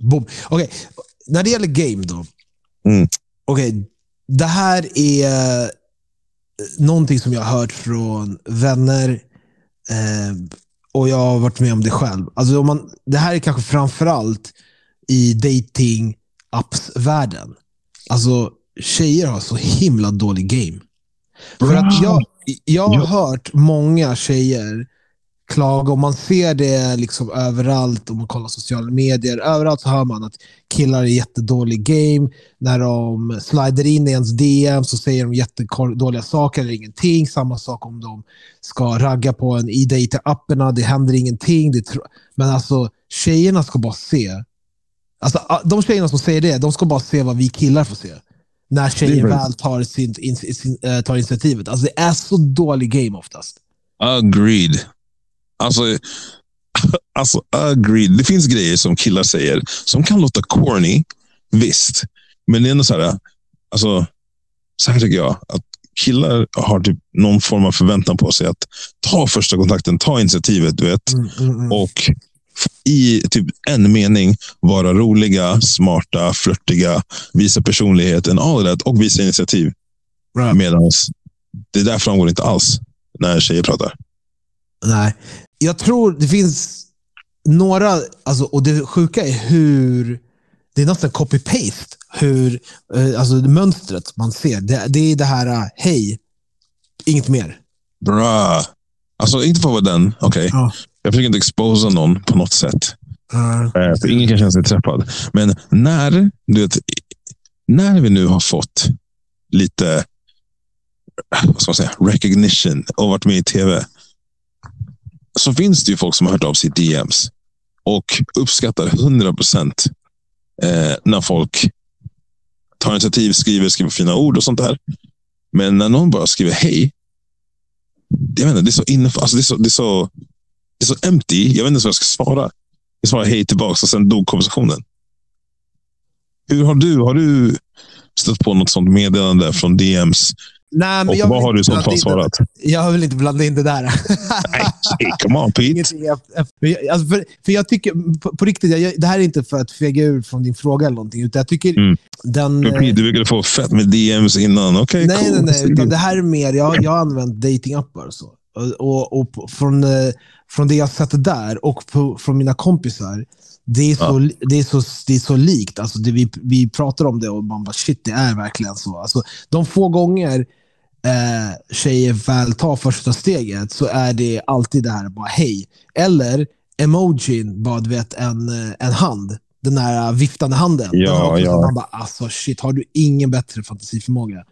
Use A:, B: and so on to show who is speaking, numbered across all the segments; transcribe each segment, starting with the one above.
A: Boom. Okej, när det gäller game då.
B: Mm.
A: Okej, det här är eh, någonting som jag har hört från vänner eh, och jag har varit med om det själv. Alltså om man, det här är kanske framförallt i dating apps-världen. Alltså, tjejer har så himla dålig game. För att jag, jag har hört många tjejer klaga och man ser det liksom överallt om man kollar sociala medier. Överallt så hör man att killar är jättedålig game. När de slider in i ens DM så säger de jättedåliga saker eller ingenting. Samma sak om de ska ragga på en i dating-apparna. Det händer ingenting. Det Men alltså tjejerna ska bara se. Alltså, de tjejerna som säger det, de ska bara se vad vi killar får se. När tjejer
B: väl-
A: tar, sin, in, sin, eh, tar initiativet. Alltså det är så dålig game oftast.
B: Agreed. Alltså, alltså, agreed. Det finns grejer som killar säger som kan låta corny, visst. Men det är ändå så här, alltså, så här tycker jag. Att killar har typ någon form av förväntan på sig att ta första kontakten, ta initiativet, du vet.
A: Mm, mm, mm.
B: Och i typ en mening vara roliga, smarta, flörtiga, visa personligheten, all that, och visa initiativ.
A: Right.
B: Medan det där framgår inte alls när tjejer pratar.
A: Nej. Jag tror det finns några, alltså, och det sjuka är hur, det är nästan copy-paste, hur, eh, alltså mönstret man ser. Det, det är det här, eh, hej, inget mer.
B: Bra. Alltså inte för att vara den. Okej.
A: Ja.
B: Jag försöker inte exposa någon på något sätt. Eh, För ingen kan känna sig träffad. Men när, du vet, när vi nu har fått lite vad ska man säga, recognition och varit med i tv. Så finns det ju folk som har hört av sig i DMs och uppskattar 100 procent eh, när folk tar initiativ, skriver, skriver fina ord och sånt där. Men när någon bara skriver hej. Jag inte, det är så inne, alltså det är så, det är så, är så empty. Jag vet inte vad jag ska svara. Jag svarar hej tillbaka och sen dog konversationen. Hur har du, har du stött på något sånt meddelande från DMs?
A: nej, men
B: Och
A: jag
B: vad har du
A: det-
B: svarat?
A: Jag vill inte blanda in det där.
B: Nej, come on Pete.
A: Alltså för, för jag tycker, på, på riktigt, jag, det här är inte för att fega ur från din fråga eller någonting, utan jag tycker
B: Mm.
A: den...
B: Pete, du brukade få fett med DMs innan. Okej,
A: Nej,
B: cool.
A: nej, nej. Utan det här är mer, jag, jag har använt datingappar och så. Och, och, från, eh, från det jag sett där och på, från mina kompisar, det är så, det är så, det är så likt. Alltså det, vi, vi pratar om det och man bara shit, det är verkligen så. Alltså, de få gånger eh, tjejer väl tar första steget så är det alltid det här bara hej. Eller emojin, bara du vet en, eh, en hand. Den här viftande handen.
B: Ja,
A: Den
B: ja.
A: Man bara alltså shit, har du ingen bättre fantasiförmåga?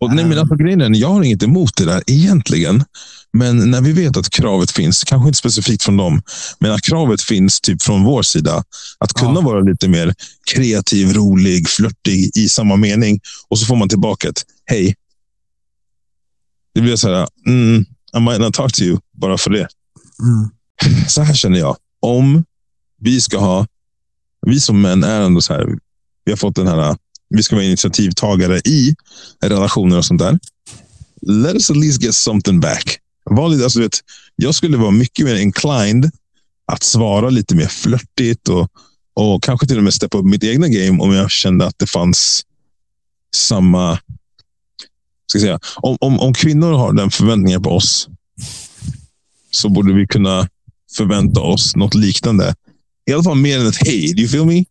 B: Och, nej, men alltså, grejen är, jag har inget emot det där egentligen. Men när vi vet att kravet finns, kanske inte specifikt från dem, men att kravet finns typ från vår sida. Att kunna
A: Ja.
B: vara lite mer kreativ, rolig, flörtig i samma mening. Och så får man tillbaka ett hej. Det blir så här, mm, I might not talk to you, bara för det.
A: Mm.
B: Så här känner jag. Om vi ska ha, vi som män är ändå så här, vi har fått den här, vi ska vara initiativtagare i relationer och sånt där. Let us at least get something back. Vanligt, alltså, vet, jag skulle vara mycket mer inclined att svara lite mer flörtigt och, och kanske till och med steppa upp mitt egna game om jag kände att det fanns samma... Ska säga, om, om, om kvinnor har den förväntningen på oss så borde vi kunna förvänta oss något liknande. I alla fall mer än ett hej. Do you feel me?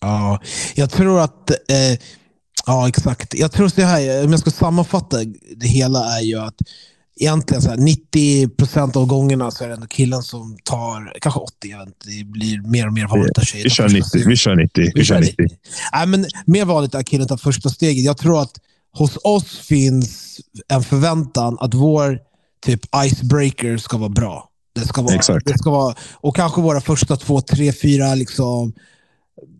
A: Ja, jag tror att... Eh, ja, exakt. Jag tror så här, om jag ska sammanfatta det hela är ju att egentligen så här, 90 procent av gångerna så är det ändå killen som tar, kanske 80, jag vet inte, det blir mer och mer vanligt att tjejer
B: Vi kör
A: första
B: 90.
A: steget.
B: Vi kör 90. Vi kör 90.
A: Nej, men mer vanligt att killen tar första steget. Jag tror att hos oss finns en förväntan att vår typ icebreaker ska vara bra. Det ska vara,
B: Exakt.
A: Det ska vara, och kanske våra första två, tre, fyra liksom,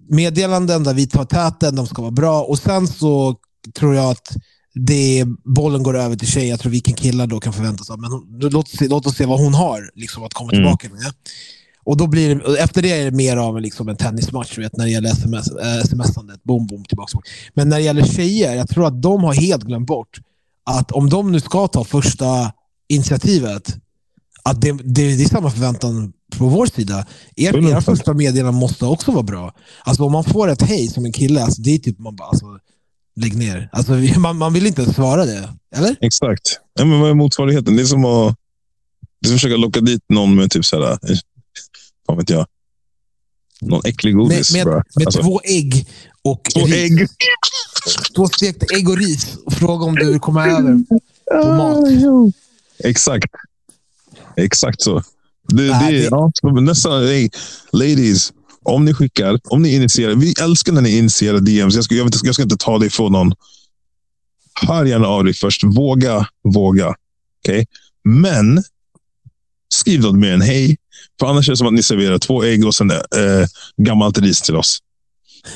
A: meddelanden där vi tar täten, de ska vara bra. Och sen så tror jag att det, bollen går över till tjejer. Jag tror vi kan killar då kan förvänta oss att men hon- låt, oss se, låt oss se vad hon har liksom, att komma
B: Mm.
A: tillbaka med. Och då blir det, efter det är det mer av liksom en tennismatch vet, när det gäller sms, äh, sms-andet. Boom, boom, tillbaka. Men när det gäller tjejer, jag tror att de har helt glömt bort att om de nu ska ta första initiativet, att det, det, det är samma förväntan på vår sida. Er, era första meddelanden måste också vara bra. Alltså om man får ett hej som en kille, alltså, det är typ man bara, alltså, lägg ner. Alltså, man, man vill inte ens svara det. Eller?
B: Exakt. Ja, men vad är motsvarigheten? Det är som att, det är som att försöka locka dit någon med typ såhär, eh, vad vet jag, någon äcklig
A: Med,
B: godis.
A: med,
B: bara.
A: med
B: Alltså,
A: två ägg och
B: två
A: ris.
B: ägg.
A: Två stekta ägg och ris. Och fråga om du vill komma över. på mat.
B: Exakt. Exakt så. Det,
A: Nej,
B: det,
A: det-
B: Ja, nästan, hey, ladies, om ni skickar, om ni initierar. Vi älskar när ni initierar DMs. Jag ska, jag, vet, jag ska inte ta det ifrån någon. Hör gärna av dig först. Våga, våga. Okej? Men skriv något mer än hej. För annars är det som att ni serverar två ägg och sen eh, gammalt ris till oss.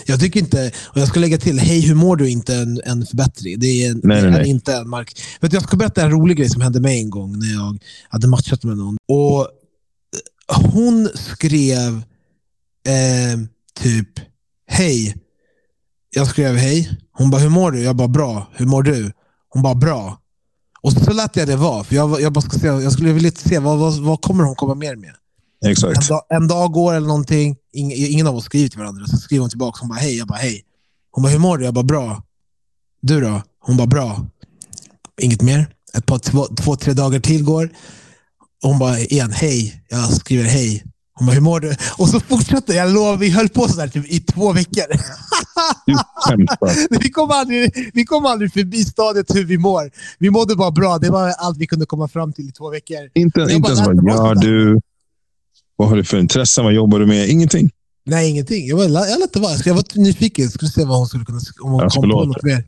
A: Jag tycker inte, och jag ska lägga till, hej hur mår du inte en, en förbättring. Det är, en,
B: Nej,
A: det
B: nej, nej.
A: inte en mark. Vet du, jag ska berätta en rolig grej som hände mig en gång när jag hade matchat med någon. Och Hon skrev eh, typ hej. Jag skrev hej. Hon bara, hur mår du? Jag bara, bra. Hur mår du? Hon bara, bra. Och så lät jag det vara. För jag, jag, bara ska se, jag skulle vilja se vad, vad, vad kommer hon komma mer med. En
B: Exakt.
A: dag, en dag går eller någonting, ingen, ingen av oss skriver till varandra. Så skriver hon tillbaka, hon bara hej. Jag bara hej. Hon bara hur mår du? Jag bara bra. Du då? Hon bara bra. Inget mer. Ett par, två, två tre dagar till går. Hon bara igen hej. Jag skriver hej. Hon bara hur mår du? Och så fortsatte jag lovar, vi höll på sådär typ, i två veckor. Vi, kom aldrig, vi kom aldrig förbi stadiet hur vi mår. Vi mådde bara bra. Det var allt vi kunde komma fram till i två veckor.
B: Inte, inte ens vad gör du? Vad har du för intressen? Vad jobbar du med? Ingenting.
A: Nej, ingenting. Jag, var, jag lät det vara. Jag var nyfiken. Jag skulle se vad hon skulle kunna om hon
B: Ja,
A: kom på något mer.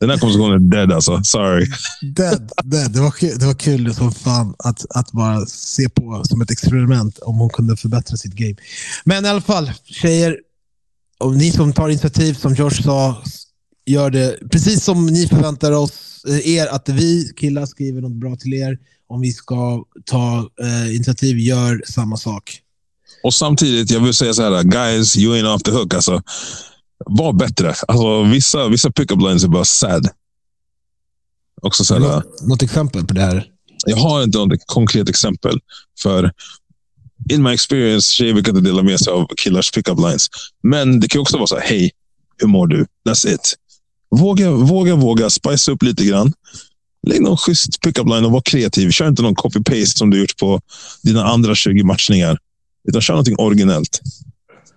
B: Den här konversationen är dead alltså. Sorry.
A: Dead, dead. Det, var kul, det var kul som fan att, att bara se på som ett experiment om hon kunde förbättra sitt game. Men i alla fall, tjejer. Och ni som tar initiativ, som George sa, gör det precis som ni förväntar oss eh, er att vi killar skriver något bra till er. Om vi ska ta eh, initiativ, gör samma sak.
B: Och samtidigt, jag vill säga så här, guys, you ain't off the hook. Alltså, var bättre. Alltså, vissa, vissa pick-up lines är bara sad. Också så här,
A: Något, något exempel på det här?
B: jag har inte något konkret exempel. För in my experience, tjejer brukar inte dela med sig av killars pick-up lines. Men det kan också vara så här, hej, hur mår du? That's it. Våga, våga, våga. Spice upp lite grann. Lägg någon schysst pick-up line och var kreativ. Kör inte någon copy-paste som du gjort på dina andra 20 matchningar. Utan kör någonting originellt.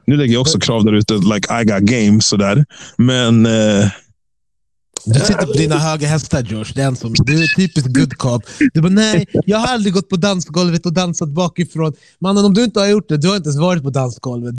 B: Nu lägger jag också krav där ute, like I got game, sådär. Men eh,
A: Du sitter på dina höga hästar George. Det är en som, du är typiskt good cop. Du bara, nej, jag har aldrig gått på dansgolvet och dansat bakifrån. Mannen, om du inte har gjort det, du har inte ens varit på dansgolvet.